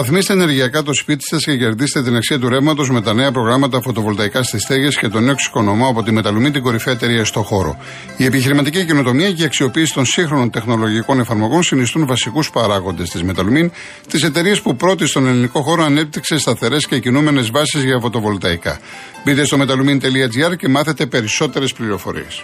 Αναβαθμίστε ενεργειακά το σπίτι σας και κερδίστε την αξία του ρεύματος με τα νέα προγράμματα φωτοβολταϊκάς στι στέγες και τον νέο εξοικονομώ από τη Μεταλουμή την κορυφαία εταιρεία στο χώρο. Η επιχειρηματική καινοτομία και η αξιοποίηση των σύγχρονων τεχνολογικών εφαρμογών συνιστούν βασικούς παράγοντες της Μεταλουμίν, τη εταιρεία που πρώτη στον ελληνικό χώρο ανέπτυξε σταθερές και κινούμενες βάσεις για φωτοβολταϊκά. Μπείτε στο metalumin.gr και μάθετε περισσότερες πληροφορίες.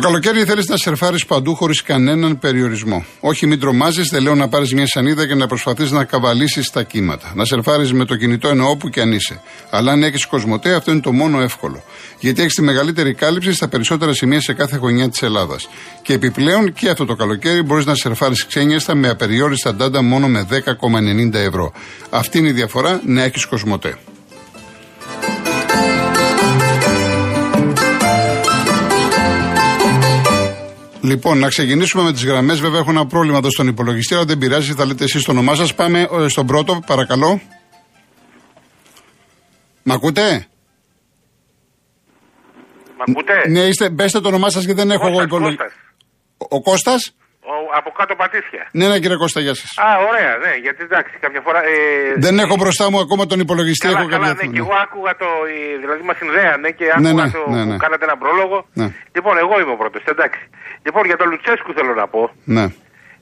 Καλοκαίρι θέλεις να σερφάρεις παντού χωρίς κανέναν περιορισμό. Όχι, μην τρομάζεις, δεν λέω να πάρεις μια σανίδα και να προσπαθείς να καβαλήσεις τα κύματα. Να σερφάρεις με το κινητό ενώ όπου και αν είσαι. Αλλά αν έχεις κοσμοτέ, αυτό είναι το μόνο εύκολο. Γιατί έχεις τη μεγαλύτερη κάλυψη στα περισσότερα σημεία σε κάθε γωνιά της Ελλάδας. Και επιπλέον και αυτό το καλοκαίρι μπορείς να σερφάρεις ξένιαστα με απεριόριστα ντάντα μόνο με 10,90 ευρώ. Αυτή είναι η διαφορά να έχεις κοσμοτέ. Λοιπόν, να ξεκινήσουμε με τις γραμμές. Βέβαια, έχω ένα πρόβλημα εδώ στον υπολογιστή, αλλά δεν πειράζει, θα λέτε εσείς το όνομά σας. Πάμε ε, στον πρώτο, παρακαλώ. Μ' ακούτε; Μ' ακούτε; Ναι, είστε, μπέστε το όνομά σας και δεν έχω εγώ υπολογιστή. Ο, ο Κώστας; Από κάτω πατήσια. Ναι, ναι, κύριε Κώστα, γεια σας. Α, ωραία, ναι, γιατί εντάξει, κάποια φορά. Ε, δεν έχω μπροστά μου ακόμα τον υπολογιστή. Καλά, έχω καλά, ναι, και εγώ άκουγα το. Δηλαδή μας συνδέανε και άκουγα ναι, ναι, το. Ναι, ναι. Κάνατε ένα πρόλογο. Ναι. Λοιπόν, εγώ είμαι ο πρώτος, εντάξει. Λοιπόν, για τον Λουτσέσκου θέλω να πω. Ναι.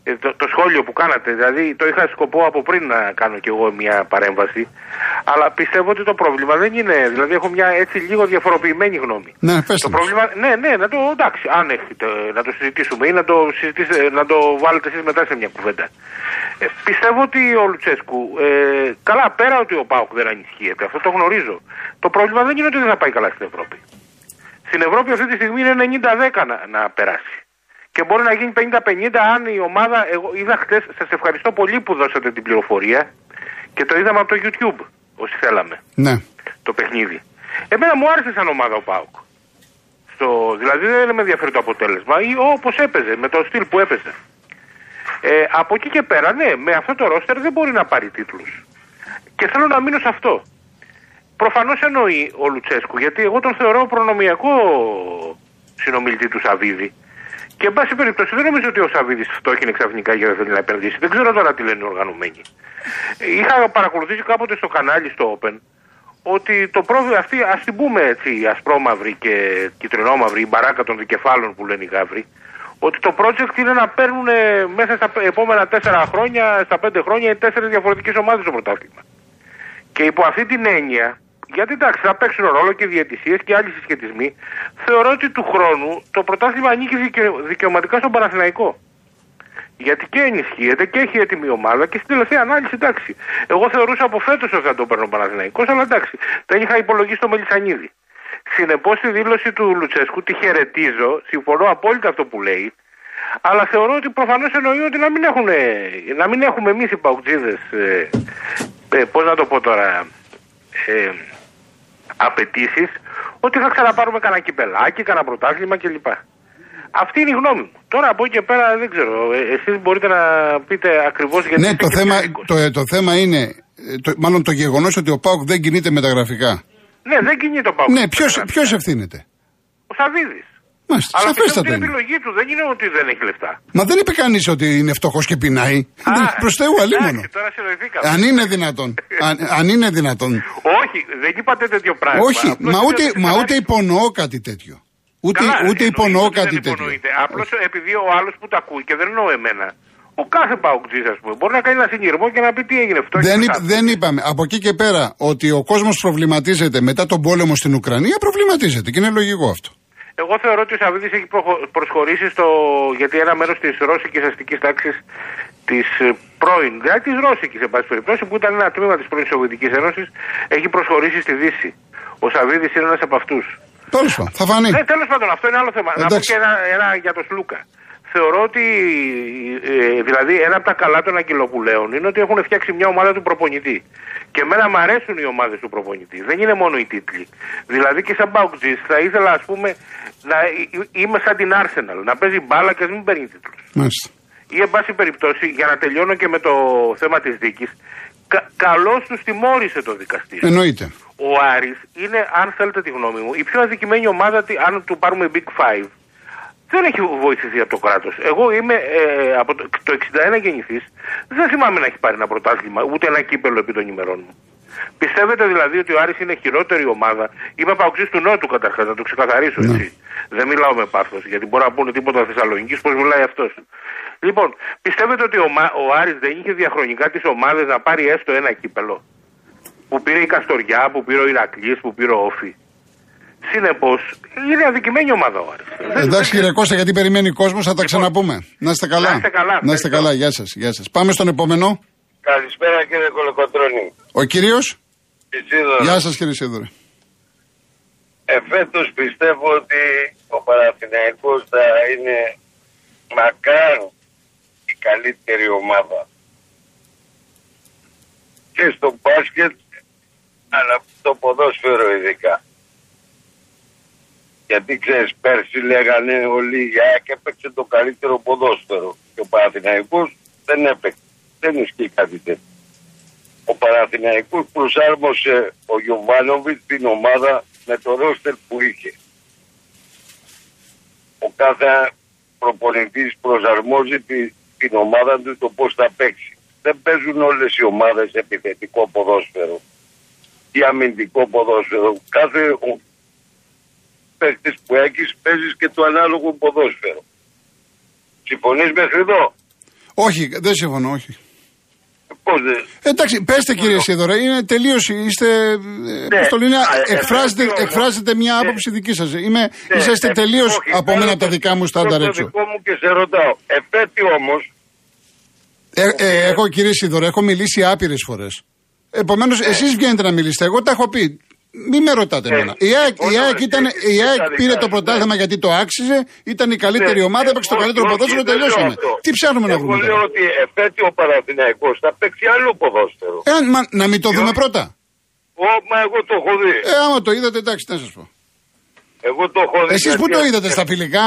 Ε, το, το, σχόλιο που κάνατε, δηλαδή το είχα σκοπό από πριν να κάνω κι εγώ μια παρέμβαση. Αλλά πιστεύω ότι το πρόβλημα δεν είναι. Δηλαδή έχω μια έτσι λίγο διαφοροποιημένη γνώμη. Ναι, πες το πρόβλημα, ναι, ναι, να το εντάξει, αν έχετε να το συζητήσουμε ή να το, να το βάλετε εσείς μετά σε μια κουβέντα. Ε, πιστεύω ότι ο Λουτσέσκου, ε, καλά πέρα ότι ο Πάουκ δεν ανισχύεται, αυτό το γνωρίζω. Το πρόβλημα δεν είναι ότι δεν θα πάει καλά στην Ευρώπη. Στην Ευρώπη αυτή τη στιγμή είναι 90-10 να, να περάσει και μπορεί να γίνει 50-50 αν η ομάδα. Εγώ είδα χτε, σας ευχαριστώ πολύ που δώσατε την πληροφορία και το είδαμε από το YouTube όσοι θέλαμε. Ναι. Το παιχνίδι. Εμένα μου άρεσε σαν ομάδα ο Πάουκ. Στο, δηλαδή δεν με ενδιαφέρει το αποτέλεσμα ή όπως έπαιζε, με το στυλ που έπαιζε. Ε, από εκεί και πέρα, ναι, με αυτό το ρόστερ δεν μπορεί να πάρει τίτλους. Και θέλω να μείνω σε αυτό. Προφανώς εννοεί ο Λουτσέσκου, γιατί εγώ τον θεωρώ προνομιακό συνομιλητή του Σαββίδη. Και εν πάση περιπτώσει δεν νομίζω ότι ο Σαββίδης φτώχυνε ξαφνικά για να θέλει να επενδύσει. Δεν ξέρω τώρα τι λένε οι οργανωμένοι. Είχα παρακολουθήσει κάποτε στο κανάλι στο Open ότι το πρόβλημα αυτή, ας την πούμε έτσι, ασπρόμαυρη και κυτρινόμαυρη, η μπαράκα των δικεφάλων που λένε οι γάβροι, ότι το project είναι να παίρνουν μέσα στα επόμενα τέσσερα χρόνια, στα πέντε χρόνια, τέσσερις διαφορετικές ομάδες στο πρωτάθλημα. Και υπό αυτή την έννοια, γιατί εντάξει, θα παίξουν ρόλο και διαιτησίες και άλλοι συσχετισμοί. Θεωρώ ότι του χρόνου το πρωτάθλημα ανήκει δικαιωματικά στον Παναθηναϊκό. Γιατί και ενισχύεται και έχει έτοιμη ομάδα και στην τελευταία ανάλυση εντάξει. Εγώ θεωρούσα από φέτος ότι θα το παίρνω ο Παναθηναϊκός, αλλά εντάξει, δεν είχα υπολογίσει το Μελισανίδη. Συνεπώς τη δήλωση του Λουτσέσκου τη χαιρετίζω, συμφωνώ απόλυτα αυτό που λέει, αλλά θεωρώ ότι προφανώς εννοεί ότι να μην, έχουν, να μην έχουμε εμείς οι παουτζίδες. Ε, ε, Πώς να το πω τώρα. Ε, απαιτήσεις ότι θα ξαναπάρουμε κανένα κυπελάκι, κανένα πρωτάθλημα κλπ. Αυτή είναι η γνώμη μου. Τώρα από εκεί και πέρα δεν ξέρω. Ε, Εσείς μπορείτε να πείτε ακριβώς γιατί. Ναι, το θέμα, το, ε, το θέμα είναι. Ε, το, μάλλον το γεγονός ότι ο Πάουκ δεν κινείται μεταγραφικά. Ναι, δεν κινείται ο Πάουκ. Ναι, ποιος ευθύνεται; Ο Σαββίδης. Μάλιστα, Αλλά αυτό είναι η επιλογή του. Δεν είναι ότι δεν έχει λεφτά. Μα δεν είπε κανείς ότι είναι φτωχός και πεινάει. Προς Θεού αλίμονο. Αν είναι δυνατόν. αν, αν είναι δυνατόν. Όχι, δεν είπατε τέτοιο πράγμα. Όχι, μα ούτε, μα ούτε υπονοώ κάτι τέτοιο. Ούτε, Καλά, ούτε υπονοώ κάτι τέτοιο. Απλώς επειδή ο άλλος που τα ακούει και δεν εννοώ εμένα. Ο κάθε παουκτζή, ας πούμε, μπορεί να κάνει ένα συνειρμό και να πει τι έγινε αυτό. Δεν, δεν είπαμε. Από εκεί και πέρα ότι ο κόσμος προβληματίζεται μετά τον πόλεμο στην Ουκρανία, προβληματίζεται και είναι λογικό αυτό. Εγώ θεωρώ ότι ο Σαββίδης έχει προσχωρήσει στο. γιατί ένα μέρος της ρώσικης αστικής τάξης της ε, πρώην, δηλαδή της ρώσικης, εν πάση περιπτώσει, που ήταν ένα τμήμα της πρώην Σοβιετικής Ένωσης, έχει προσχωρήσει στη Δύση. Ο Σαββίδης είναι ένας από αυτούς. Τέλος πάντων, θα φανεί. Ναι, τέλος πάντων, αυτό είναι άλλο θέμα. Να πω και ένα, ένα για τον Σλούκα. Θεωρώ ότι ε, δηλαδή ένα από τα καλά των Αγγελοπουλέων είναι ότι έχουν φτιάξει μια ομάδα του προπονητή. Και εμένα μου αρέσουν οι ομάδες του προπονητή. Δεν είναι μόνο οι τίτλοι. Δηλαδή και σαν Μπαουκτζή θα ήθελα, ας πούμε, να είμαι σαν την Arsenal. Να παίζει μπάλα και να μην παίρνει τίτλους. Ή, εν πάση περιπτώσει, για να τελειώνω και με το θέμα της δίκης, κα, καλώς τους τιμώρησε το δικαστήριο. Εννοείται. Ο Άρης είναι, αν θέλετε τη γνώμη μου, η πιο αδικημένη ομάδα, αν του πάρουμε Big Five, δεν έχει βοηθηθεί από το κράτος. Εγώ είμαι ε, από το, το 61 γεννηθή, δεν θυμάμαι να έχει πάρει ένα πρωτάθλημα, ούτε ένα κύπελο επί των ημερών μου. Πιστεύετε δηλαδή ότι ο Άρης είναι χειρότερη ομάδα; Είμαι παοξής του Νότου καταρχάς, να το ξεκαθαρίσω Ναι. έτσι. Δεν μιλάω με πάθος, γιατί μπορεί να πούνε τίποτα Θεσσαλονίκης, πώς μιλάει αυτός. Λοιπόν, πιστεύετε ότι ο, Μα- ο Άρης δεν είχε διαχρονικά τις ομάδες να πάρει έστω ένα κύπελο; Που πήρε η Καστοριά, που πήρε ο Ηρακλής, που πήρε ο Όφη. Συνεπώς, είναι αδικημένη ομάδα ο Άρης. Δεν- Εντάξει κύριε Κώστα, γιατί περιμένει κόσμος, θα τα ξαναπούμε. Να είστε καλά. Να είστε καλά, Να είστε ευχαριστώ. καλά. Γεια σας. Γεια σας. Πάμε στον επόμενο. Καλησπέρα κύριε Κολοκοτρώνη. Ο κύριος; Ισίδωρο. Γεια σας κύριε Σίδωρε. Εφέτος πιστεύω ότι ο Παναθηναϊκός θα είναι μακάρι η καλύτερη ομάδα. Και στο μπάσκετ, αλλά στο ποδόσφαιρο ειδικά. Γιατί ξέρεις, πέρσι λέγανε όλοι η ΑΕΚ έπαιξε το καλύτερο ποδόσφαιρο. Και ο Παναθηναϊκός δεν έπαιξε. Δεν ισχύει κάτι τέτοιο. Ο Παναθηναϊκός προσάρμοσε ο Γιωβάνοβιτς την ομάδα με το ρόστερ που είχε. Ο κάθε προπονητής προσαρμόζει τη, την ομάδα του το πώς θα παίξει. Δεν παίζουν όλες οι ομάδες επιθετικό ποδόσφαιρο ή αμυντικό ποδόσφαιρο. Κάθε ο, παίκτης που έχεις παίζεις και το ανάλογο ποδόσφαιρο. Συμφωνείς μέχρι εδώ. Όχι, δεν συμφωνώ, όχι. Πώς δεν... Εντάξει, πέστε κύριε Σίδωρε, είναι τελείω. Είστε. Ναι. Πώς το λένε, Α, ε, εκφράζετε, ε, εκφράζετε μια ναι. άποψη δική σα. Είμαι, Ναι, είσαστε ε, τελείω όχι, από μένα θέλω από τα το- δικά μου στάνταρ το έξω. δικό μου και σε ρωτάω. Εφέτη όμως, Ε, ε, έχω κύριε Σίδωρο, έχω μιλήσει άπειρε φορέ. Επομένω, Ναι. εσεί βγαίνετε να μιλήσετε. Εγώ τα έχω πει. Μην με ρωτάτε Ναι. εμένα. Η ΑΕΚ, η Όταν ΑΕΚ, ήταν, εσύ- η ΑΕΚ τα πήρε δικά το σου, πρωτάθλημα ναι. γιατί το άξιζε, ήταν η καλύτερη Ναι, ομάδα, έπαιξε το όχι, καλύτερο όχι, ποδόσφαιρο, δεν λέω τελειώσαμε. αυτό. Τι ψάχνουμε να Εγώ βρούμε λέω τώρα; ότι εφέτει ο Παναθηναϊκός θα παίξει άλλο ποδόσφαιρο. Ε, μα, να μην το δούμε πρώτα. Ω, μα εγώ το έχω δει. Ε, άμα το είδατε, εντάξει, τι να σας πω. Εγώ το έχω δει. Εσείς που γιατί- το είδατε, στα φιλικά;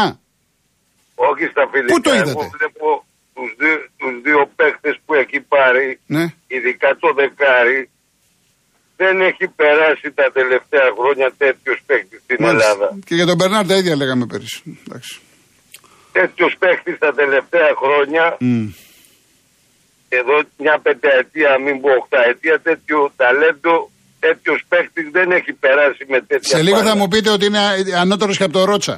Όχι στα φιλικά. Πού το Εγώ είδατε; βλέπω τους δύο, τους δύο παίχτες που έχει πάρει, Ναι. ειδικά το δεκάρι, δεν έχει περάσει τα τελευταία χρόνια τέτοιο παίχτη στην Μάλιστα. Ελλάδα. Και για τον Μπερνάρ τα ίδια λέγαμε πέρυσι. Εντάξει. Τέτοιο παίχτη τα τελευταία χρόνια, Μμ. εδώ μια πενταετία, μην πω οχταετία, τέτοιο ταλέντο, τέτοιο παίχτη δεν έχει περάσει με τέτοια Σε λίγο θα πάντα. μου πείτε ότι είναι ανώτερος και από το Ρότσα.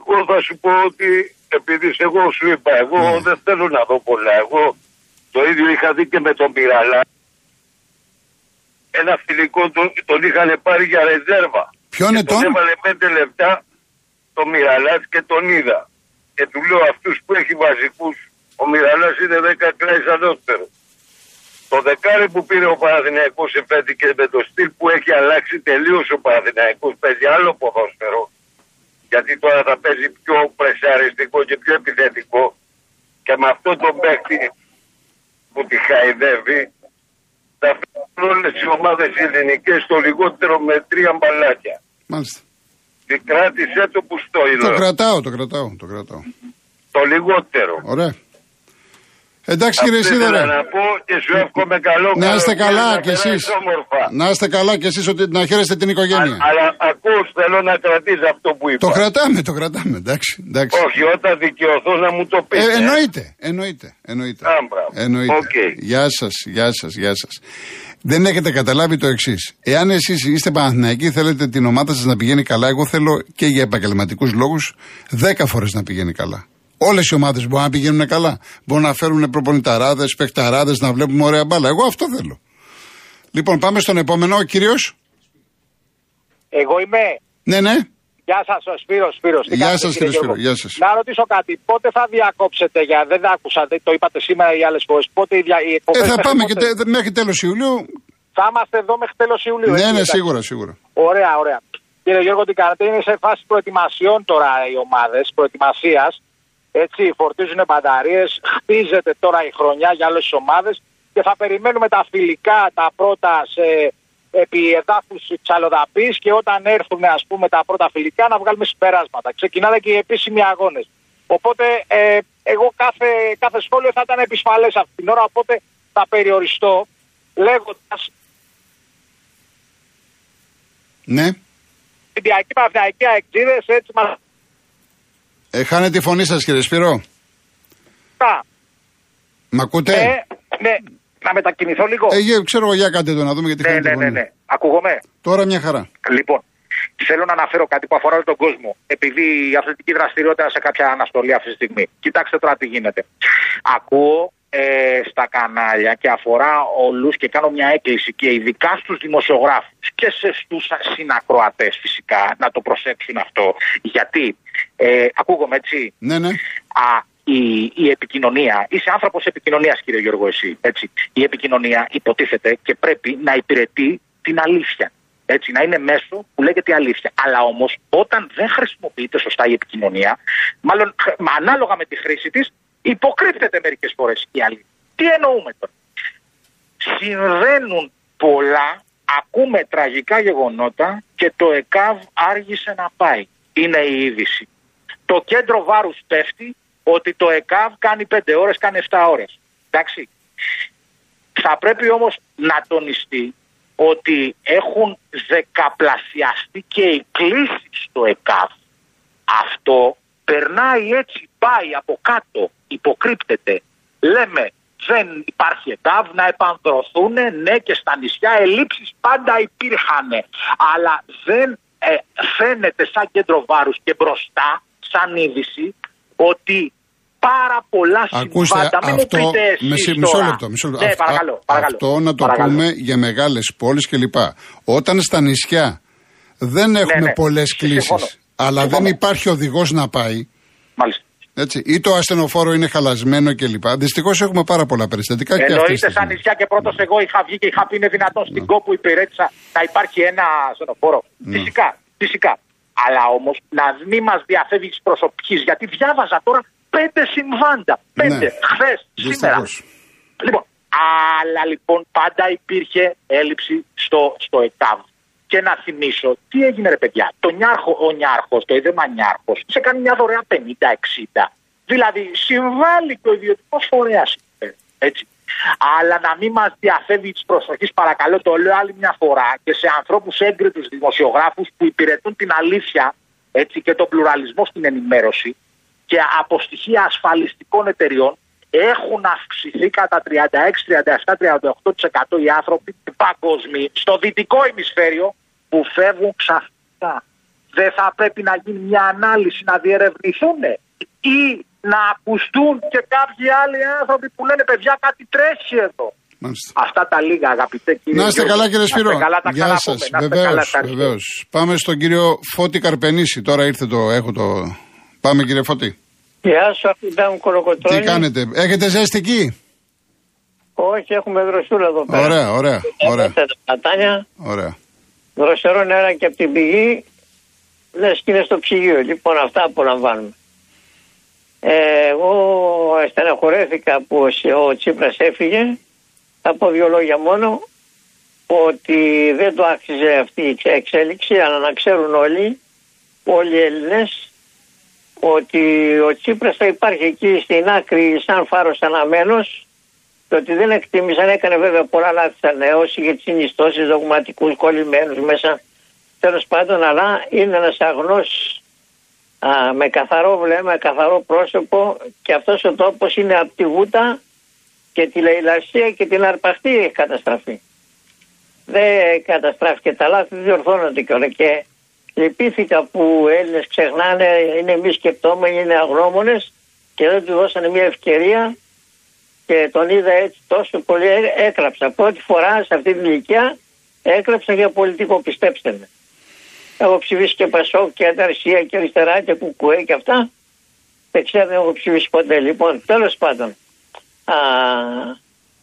Εγώ θα σου πω ότι επειδή σε εγώ σου είπα, εγώ Ναι. δεν θέλω να δω πολλά. Εγώ το ίδιο είχα δει και με τον Πυραλά. Ένα φιλικό τον, τον είχαν πάρει για ρεζέρβα. Ποιον Και είναι τον; έβαλε πέντε λεπτά το Μυραλάς και τον είδα. Και του λέω αυτούς που έχει βασικούς, ο Μυραλάς είναι 10 κλάις ανώτερο. Το δεκάρι που πήρε ο Παναθηναϊκός εφέτη και με το στυλ που έχει αλλάξει τελείως ο Παναθηναϊκός παίζει άλλο ποδόσφαιρο. Γιατί τώρα θα παίζει πιο πρεσαριστικό και πιο επιθετικό. Και με αυτό το παίκτη που τη χαϊδεύει θα φέρουν όλες οι ομάδες οι ελληνικές στο λιγότερο με τρία μπαλάκια. Μάλιστα. Κράτησε το που στο Το είδω. κρατάω, το κρατάω, το κρατάω. Το λιγότερο. Ωραία. Εντάξει κύριε Αυτό ήθελα Ισίδωρε. να πω και σου εύχομαι καλό Να είστε καλοκαίρι, καλά να κι εσείς. περάσεις όμορφα. Να είστε καλά κι εσείς ότι να χαίρεστε την Α- οικογένεια. αλλά ακούς θέλω να κρατήσει αυτό που είπα. Το κρατάμε, το κρατάμε. Εντάξει. εντάξει. Όχι, όταν δικαιωθώ να μου το πεις. Ε, ε. εννοείται, εννοείται, εννοείται. Α, μπράβο. εννοείται. Οκ. Γεια σας, γεια σας, γεια σας. Δεν έχετε καταλάβει το εξής. Εάν εσείς είστε Παναθηναϊκοί, θέλετε την ομάδα σας να πηγαίνει καλά, εγώ θέλω και για επαγγελματικούς λόγους δέκα φορές να πηγαίνει καλά. Όλες οι ομάδες μπορούν να πηγαίνουν καλά. Μπορούν να φέρουν προπονηταράδες, παιχταράδες, να βλέπουμε ωραία μπάλα. Εγώ αυτό θέλω. Λοιπόν, πάμε στον επόμενο. Ο κύριος. Εγώ είμαι. Ναι, ναι. Γεια σας, ο Σπύρος, Σπύρος. Τι Γεια κάνετε, σας, κύριε Γιώργο; Σπύρο, γεια σας. Να ρωτήσω κάτι. Πότε θα διακόψετε για. Δεν τα άκουσα, δεν το είπατε σήμερα ή άλλες φορές. Πότε η, δια... οι Ε, εκπομπές θα μέχρι πάμε και πότε; τε- μέχρι τέλος Ιουλίου. Θα είμαστε εδώ μέχρι τέλος Ιουλίου. Ναι, έτσι, ναι, εντάξει. σίγουρα, σίγουρα. Ωραία, ωραία. Κύριε Γιώργο, τι κάνετε; Είναι σε φάση προετοιμασιών τώρα οι ομάδες, προετοιμασίας. Έτσι, φορτίζουν μπαταρίες. Χτίζεται τώρα η χρονιά για άλλες ομάδες. Και θα περιμένουμε τα φιλικά, τα πρώτα σε επί εδάφους ψαλοδαπή. Και όταν έρθουν, ας πούμε, τα πρώτα φιλικά, να βγάλουμε συμπεράσματα. Ξεκινάνε και οι επίσημοι αγώνες. Οπότε, ε, εγώ κάθε, κάθε σχόλιο θα ήταν επισφαλές αυτή την ώρα. Οπότε, θα περιοριστώ λέγοντας. Ναι. Ολυμπιακή Παθιακή Αεξίδε έτσι μα. Ε, χάνετε τη φωνή σας, κύριε Σπύρο. Τα. Μ' ακούτε; Ε, ναι, να μετακινηθώ λίγο. Ε, γε- ξέρω εγώ, για κάντε το να δούμε γιατί ναι, χάνετε ναι, τη ναι, φωνή. ναι. Ακούγομαι; Τώρα μια χαρά. Λοιπόν, θέλω να αναφέρω κάτι που αφορά όλο τον κόσμο. Επειδή η αθλητική δραστηριότητα είναι σε κάποια αναστολή αυτή τη στιγμή. Κοιτάξτε τώρα τι γίνεται. Ακούω ε, στα κανάλια και αφορά όλους και κάνω μια έκκληση και ειδικά στους δημοσιογράφους και σε στους συνακροατές φυσικά να το προσέξουν αυτό. Γιατί, ε, ακούγομαι έτσι, Ναι, ναι. Α, η, η επικοινωνία, είσαι άνθρωπος επικοινωνίας κύριε Γιώργο εσύ, έτσι. Η επικοινωνία υποτίθεται και πρέπει να υπηρετεί την αλήθεια. Έτσι, να είναι μέσο που λέγεται αλήθεια. Αλλά όμως όταν δεν χρησιμοποιείται σωστά η επικοινωνία, μάλλον χ- μα ανάλογα με τη χρήση της, υποκρύπτεται μερικές φορές η αλήθεια. Τι εννοούμε τώρα; Συμβαίνουν πολλά, ακούμε τραγικά γεγονότα και το ΕΚΑΒ άργησε να πάει. Είναι η είδηση το κέντρο βάρους πέφτει ότι το ΕΚΑΒ κάνει 5 ώρες, κάνει 7 ώρες. Εντάξει. Θα πρέπει όμως να τονιστεί ότι έχουν δεκαπλασιαστεί και οι κλήσεις στο ΕΚΑΒ. Αυτό περνάει έτσι, πάει από κάτω, υποκρύπτεται. Λέμε δεν υπάρχει ΕΚΑΒ να επανδρωθούν, ναι και στα νησιά ελλείψεις πάντα υπήρχαν. Αλλά δεν ε, φαίνεται σαν κέντρο βάρους και μπροστά, σαν είδηση, ότι πάρα πολλά Ακούστε, συμβάντα. Μην μου αυτό. πείτε εσείς μισή- μισό τώρα. λεπτό. Μισό λεπτό. Ναι, Αυτό- παρακαλώ, α- παρακαλώ. Αυτό να το Παρακαλώ. πούμε για μεγάλες πόλεις κλπ. Όταν στα νησιά δεν έχουμε ναι. πολλές Συμφωνώ. κλήσεις, αλλά δεν Συμφωνώ. υπάρχει οδηγός να πάει. Μάλιστα. Έτσι, ή το ασθενοφόρο είναι χαλασμένο κλπ. Δυστυχώς έχουμε πάρα πολλά περιστατικά και αυτή τη Εννοείται σαν στιγμή. νησιά και πρώτος εγώ είχα βγει και είχα πει είναι δυνατόν στην κόπου υπηρέτησα να υπάρχει ένα ασθενοφόρο. Φυσικά, φυσικά. Αλλά όμως να μην μας διαφεύγεις τη προσωπικής γιατί διάβαζα τώρα πέντε συμβάντα. Πέντε. Ναι. Χθες, σήμερα. Δυστυχώς. Λοιπόν, αλλά λοιπόν πάντα υπήρχε έλλειψη στο, στο ΕΚΑΒ. Και να θυμίσω, τι έγινε ρε παιδιά, το νιάρχο, ο νιάρχος, το είδεμα νιάρχος, σε κάνει μια δωρεά 50-60. Δηλαδή συμβάλλει και ο ιδιωτικός φορέας, έτσι. Αλλά να μην μας διαφεύγει της προσοχής, παρακαλώ, το λέω άλλη μια φορά και σε ανθρώπους έγκριτους δημοσιογράφους που υπηρετούν την αλήθεια, έτσι, και τον πλουραλισμό στην ενημέρωση και από στοιχεία ασφαλιστικών εταιριών έχουν αυξηθεί κατά 36, 37, 38% οι άνθρωποι παγκοσμίοι στο δυτικό ημισφαίριο που φεύγουν ξαφνικά. Δεν θα πρέπει να γίνει μια ανάλυση να διερευνηθούν ή να ακουστούν και κάποιοι άλλοι άνθρωποι που λένε παιδιά κάτι τρέχει εδώ. Μάλιστα. Αυτά τα λίγα αγαπητέ κύριε Να είστε Γιώργο. καλά κύριε Να είστε Σπύρο. καλά, τα Γεια σας. ξαναπούμε. Να είστε Βεβαίως. καλά, ευχαριστώ. Βεβαίως. Πάμε στον κύριο Φώτη Καρπενήσι. Τώρα ήρθε το. Έχω το... Πάμε κύριε Φώτη. Γεια σου, αγαπητά μου κολοκοτρόνη. Τι κάνετε, έχετε ζέστη εκεί; Όχι, έχουμε δροσούλα εδώ πέρα. Ωραία, ωραία, ωραία. Έχουμε τα πατάνια, Ωραία. δροσερό νερά και από την πηγή, λες και είναι στο ψυγείο. Λοιπόν, αυτά απολαμβάνουμε. Ε, εγώ στεναχωρέθηκα που ο Σι- ο Τσίπρας έφυγε. Θα πω δύο λόγια μόνο ότι δεν το άξιζε αυτή η εξε- εξέλιξη, αλλά να ξέρουν όλοι, όλοι οι Έλληνες, ότι ο Τσίπρας θα υπάρχει εκεί στην άκρη σαν φάρος αναμένος και ότι δεν εκτίμησαν, έκανε βέβαια πολλά λάθη σαν νέος, είχε τις συνιστώσεις δογματικούς κολλημένους μέσα, τέλος πάντων, αλλά είναι ένας αγνός α, με καθαρό βλέμμα, με καθαρό πρόσωπο και αυτός ο τόπος είναι από τη Βούτα και τη Λαϊλασία και την Αρπαχτή έχει καταστραφεί. Δεν καταστράφηκε τα λάθη, δεν διορθώνονται κιόλας και λυπήθηκα που οι Έλληνες ξεχνάνε, είναι μη σκεπτόμενοι, είναι αγνώμονες και δεν του δώσανε μια ευκαιρία και τον είδα έτσι τόσο πολύ, έ- έκλαψα. Πρώτη φορά σε αυτή την ηλικία έκλαψα για πολιτικό, πιστέψτε με. Έχω ψηφίσει και Πασόκ και Ανταρσία και Αριστερά και Κουκουέ και αυτά. Δεν ξέρω, δεν έχω ψηφίσει ποτέ. Λοιπόν, τέλος πάντων, α,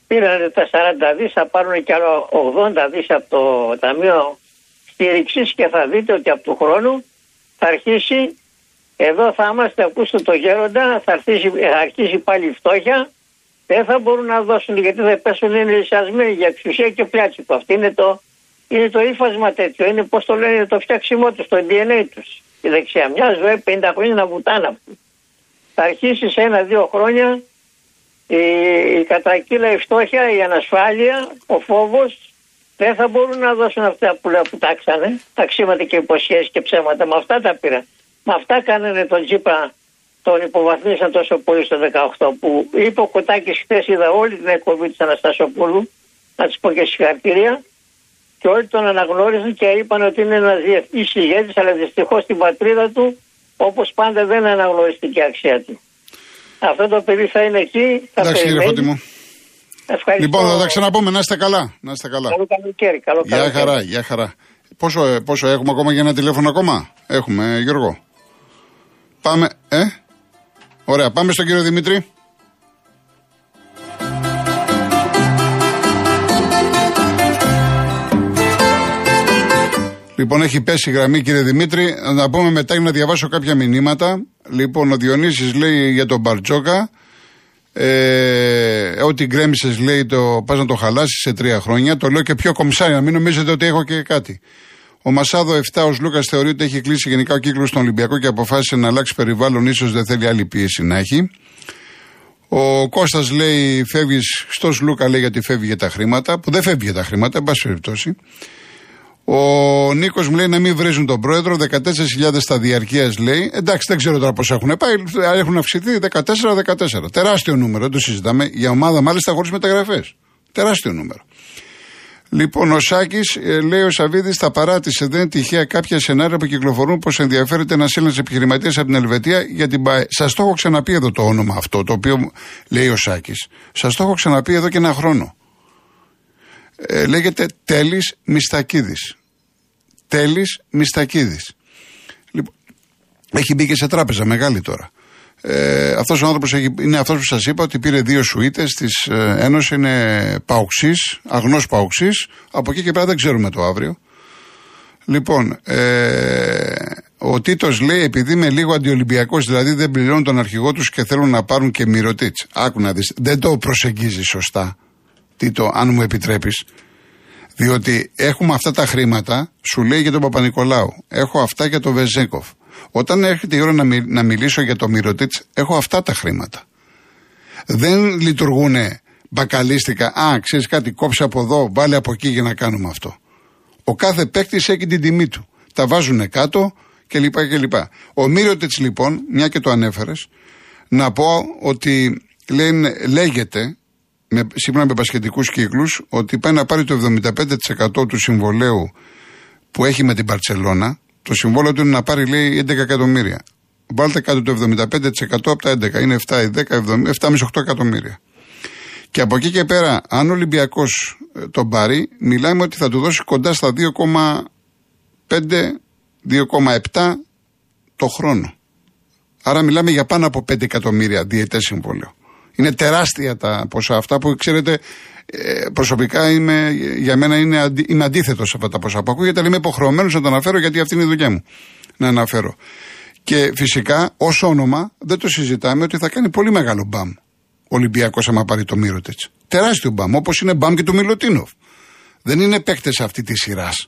πήραν τα 40 δις, θα πάρουν και άλλο 80 δις από το Ταμείο Στήριξης και θα δείτε ότι από του χρόνου θα αρχίσει, εδώ θα είμαστε, ακούστε το γέροντα, θα αρχίσει, θα αρχίσει πάλι η φτώχεια, δεν θα μπορούν να δώσουν γιατί θα πέσουν είναι λυσιασμένοι για εξουσία και πλάτσικο. Αυτό είναι το, είναι το ύφασμα τέτοιο, είναι πώς το λένε το φτιάξιμό τους, το DNA τους. Η δεξιά μιας ζωή 50 χρόνια να βουτάνε αυτοί. Θα αρχίσει σε ένα-δύο χρόνια η, η κατρακύλα, η φτώχεια, η ανασφάλεια, ο φόβος δεν θα μπορούν να δώσουν αυτά που, που τάξανε, ταξίματα και υποσχέσεις και ψέματα. Με αυτά τα πήραν. Με αυτά κάνανε τον Τζίπρα, τον υποβαθμίσαν τόσο πολύ στο 18 που είπε ο Κοτάκης χθες είδα όλη την εκπομπή της Αναστασοπούλου, να της πω και συγχαρητήρια, και όλοι τον αναγνώρισαν και είπαν ότι είναι ένας διεθνή ηγέτης, αλλά δυστυχώς στην πατρίδα του, όπως πάντα, δεν αναγνωριστική αξία του. Αυτό το παιδί θα είναι εκεί. Θα Εντάξει, κύριε Φώτη μου. Ευχαριστώ. Λοιπόν, θα τα ξαναπούμε. Να είστε καλά. Να είστε καλά. Καλό καλοκαίρι. Καλό Γεια καλοκαίρι. χαρά, γεια χαρά. Πόσο, ε, πόσο έχουμε ακόμα για ένα τηλέφωνο ακόμα; Έχουμε, ε, Γιώργο. Πάμε, ε; Ωραία, πάμε στον κύριο Δημήτρη. Λοιπόν, έχει πέσει η γραμμή, κύριε Δημήτρη. Να πούμε μετά για να διαβάσω κάποια μηνύματα. Λοιπόν, ο Διονύσης λέει για τον Μπαρτζόκα. Ε, ό,τι γκρέμισες, λέει, το πας να το χαλάσεις σε τρία χρόνια. Το λέω και πιο κομψάρι, να μην νομίζετε ότι έχω και κάτι. Ο Μασάδο 7, ο Λούκας θεωρεί ότι έχει κλείσει γενικά ο κύκλος στον Ολυμπιακό και αποφάσισε να αλλάξει περιβάλλον, ίσως δεν θέλει άλλη πίεση να έχει. Ο Κώστας λέει: Φεύγεις στος Λούκα, λέει γιατί φεύγει για τα χρήματα, που δεν φεύγει για τα χρήματα, εν πάση περιπτώσει. Ο Νίκος μου λέει να μην βρίζουν τον πρόεδρο. 14.000 στα διαρκείας λέει. Εντάξει, δεν ξέρω τώρα πώ έχουν πάει. Έχουν αυξηθεί 14-14. Τεράστιο νούμερο, δεν το συζητάμε. Για ομάδα μάλιστα χωρίς μεταγραφές. Τεράστιο νούμερο. Λοιπόν, ο Σάκης λέει ο Σαββίδης θα παράτησε. Δεν είναι τυχαία κάποια σενάρια που κυκλοφορούν πως ενδιαφέρεται ένα Έλληνα επιχειρηματία από την Ελβετία για την ΠΑΕ. Σας το έχω ξαναπεί εδώ το όνομα αυτό, το οποίο λέει ο Σάκης. Σας το έχω ξαναπεί εδώ και ένα χρόνο. Ε, λέγεται Τέλης Μιστακίδης. Τέλης Μιστακίδης. Λοιπόν, έχει μπει και σε τράπεζα μεγάλη τώρα. Ε, αυτός ο άνθρωπος έχει, είναι αυτός που σας είπα ότι πήρε δύο σουίτες της ε, Ένωσης, είναι παουξής, αγνός παουξής. Από εκεί και πέρα δεν ξέρουμε το αύριο. Λοιπόν, ε, ο Τίτος λέει: Επειδή είμαι λίγο αντιολυμπιακός, δηλαδή δεν πληρώνουν τον αρχηγό τους και θέλουν να πάρουν και μυρωτήτ. Άκου να δεις. Δεν το προσεγγίζει σωστά. Τίτο, αν μου επιτρέπεις. Διότι έχουμε αυτά τα χρήματα, σου λέει για τον Παπα-Νικολάου. Έχω αυτά για τον Βεζέκοφ. Όταν έρχεται η ώρα να, μι- να μιλήσω για το Μυρωτήτς, έχω αυτά τα χρήματα. Δεν λειτουργούν μπακαλίστικα. Α, ξέρεις κάτι, κόψε από εδώ, βάλε από εκεί για να κάνουμε αυτό. Ο κάθε παίκτης έχει την τιμή του. Τα βάζουν κάτω κλπ. κλπ. Ο Μύρωτιτ λοιπόν, μια και το ανέφερες, να πω ότι λένε, λέγεται, με, σύμφωνα με πασχετικούς κύκλους, ότι πάει να πάρει το 75% του συμβολέου που έχει με την Παρσελώνα. Το συμβόλαιο του είναι να πάρει, λέει, 11 εκατομμύρια. Βάλτε κάτω το 75% από τα 11. Είναι 7 ή 10, 7,5-8 εκατομμύρια. Και από εκεί και πέρα, αν ο Ολυμπιακός τον πάρει, μιλάμε ότι θα του δώσει κοντά στα 2,5-2,7 το χρόνο. Άρα μιλάμε για πάνω από 5 εκατομμύρια διαιτές συμβόλαιο. Είναι τεράστια τα ποσά αυτά που ξέρετε ε, προσωπικά είμαι, για μένα είναι, αντι, είμαι αντίθετος σε αυτά τα ποσά που ακούγεται, αλλά είμαι υποχρεωμένος να τα αναφέρω γιατί αυτή είναι η δουλειά μου. Να αναφέρω. Και φυσικά ως όνομα δεν το συζητάμε ότι θα κάνει πολύ μεγάλο μπαμ. Ο Ολυμπιακός άμα πάρει το Μύρωτετς. Τεράστιο μπαμ, όπως είναι μπαμ και του Μιλωτίνοφ. Δεν είναι παίκτες αυτή της σειράς.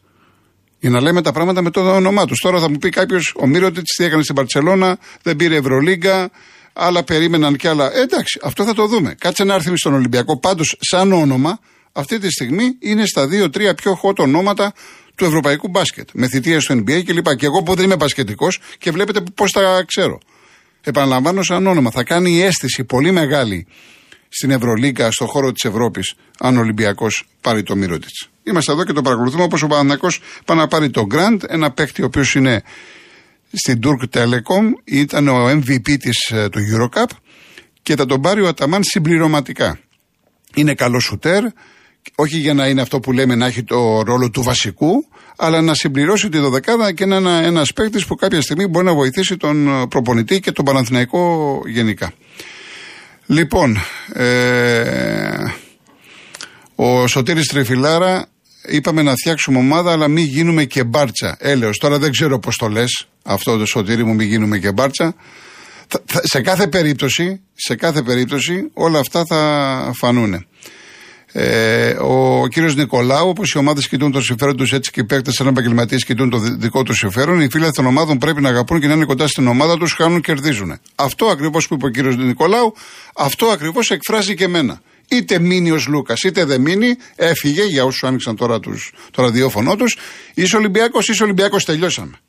Για να λέμε τα πράγματα με το όνομά τους. Τώρα θα μου πει κάποιος, ο Μύρωτετς τι έκανε στην Παρσελώνα, δεν πήρε Ευρωλίγκα, άλλα περίμεναν κι άλλα. Ε, εντάξει, αυτό θα το δούμε. Κάτσε να έρθει στον Ολυμπιακό. Πάντως, σαν όνομα, αυτή τη στιγμή είναι στα δύο-τρία πιο hot ονόματα του ευρωπαϊκού μπάσκετ. Με θητεία στο NBA κλπ. Και εγώ που δεν είμαι μπασκετικό και βλέπετε πώς τα ξέρω. Επαναλαμβάνω σαν όνομα. Θα κάνει η αίσθηση πολύ μεγάλη στην Ευρωλίγκα, στον χώρο της Ευρώπης, αν ο Ολυμπιακός πάρει το μύρο της. Είμαστε εδώ και το παρακολουθούμε όπως ο Παναναναϊκό πάει να πάρει το Grand, ένα παίκτη ο οποίος είναι στην Turk Telecom, ήταν ο MVP της, του Eurocup και θα τον πάρει ο Αταμάν συμπληρωματικά. Είναι καλό σουτέρ, όχι για να είναι αυτό που λέμε να έχει το ρόλο του βασικού, αλλά να συμπληρώσει τη δωδεκάδα και να είναι ένας παίκτης που κάποια στιγμή μπορεί να βοηθήσει τον προπονητή και τον Παναθηναϊκό γενικά. Λοιπόν, ε, ο Σωτήρης Τρεφιλάρα είπαμε να φτιάξουμε ομάδα, αλλά μην γίνουμε και μπάρτσα. Έλεος, τώρα δεν ξέρω πώς το λες αυτό το σωτήρι μου, μην γίνουμε και μπάρτσα. Θα, θα, σε κάθε περίπτωση, σε κάθε περίπτωση όλα αυτά θα φανούν. Ε, ο κύριος Νικολάου, όπως οι ομάδες κοιτούν το συμφέρον τους, έτσι και οι παίκτες σαν επαγγελματίες κοιτούν το δικό τους συμφέρον. Οι φίλοι των ομάδων πρέπει να αγαπούν και να είναι κοντά στην ομάδα τους, χάνουν, κερδίζουν. Αυτό ακριβώς που είπε ο κύριος Νικολάου, αυτό ακριβώς εκφράζει και εμένα. Είτε μείνει ο Λούκας, είτε δεν μείνει, έφυγε για όσους άνοιξαν τώρα τους, το ραδιόφωνο τους. Είσαι Ολυμπιακός, είσαι Ολυμπιακός, τελειώσαμε.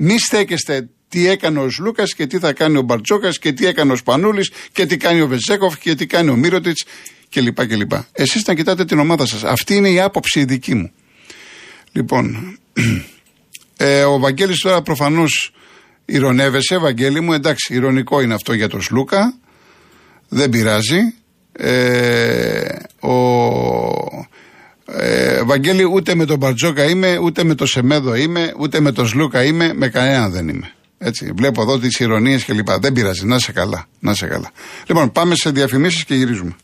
Μη στέκεστε τι έκανε ο Λούκα και τι θα κάνει ο Μπαρτζόκα και τι έκανε ο Σπανούλης και τι κάνει ο Βεζέκοφ και τι κάνει ο Μύρωτιτς κλπ. κλπ. Εσείς να κοιτάτε την ομάδα σας. Αυτή είναι η άποψη δική μου. Λοιπόν, ε, ο Βαγγέλης τώρα προφανώς ηρωνεύεσαι, Βαγγέλη μου. Εντάξει, ηρωνικό είναι αυτό για τον Σλούκα. Δεν πειράζει. Ε, ο ε, Βαγγέλη, ούτε με τον Μπαρτζόκα είμαι, ούτε με τον Σεμέδο είμαι, ούτε με τον Σλούκα είμαι, με κανέναν δεν είμαι. Έτσι, βλέπω εδώ τις ηρωνίες κλπ. Δεν πειράζει, να σε καλά. Να σε καλά. Λοιπόν, πάμε σε διαφημίσεις και γυρίζουμε.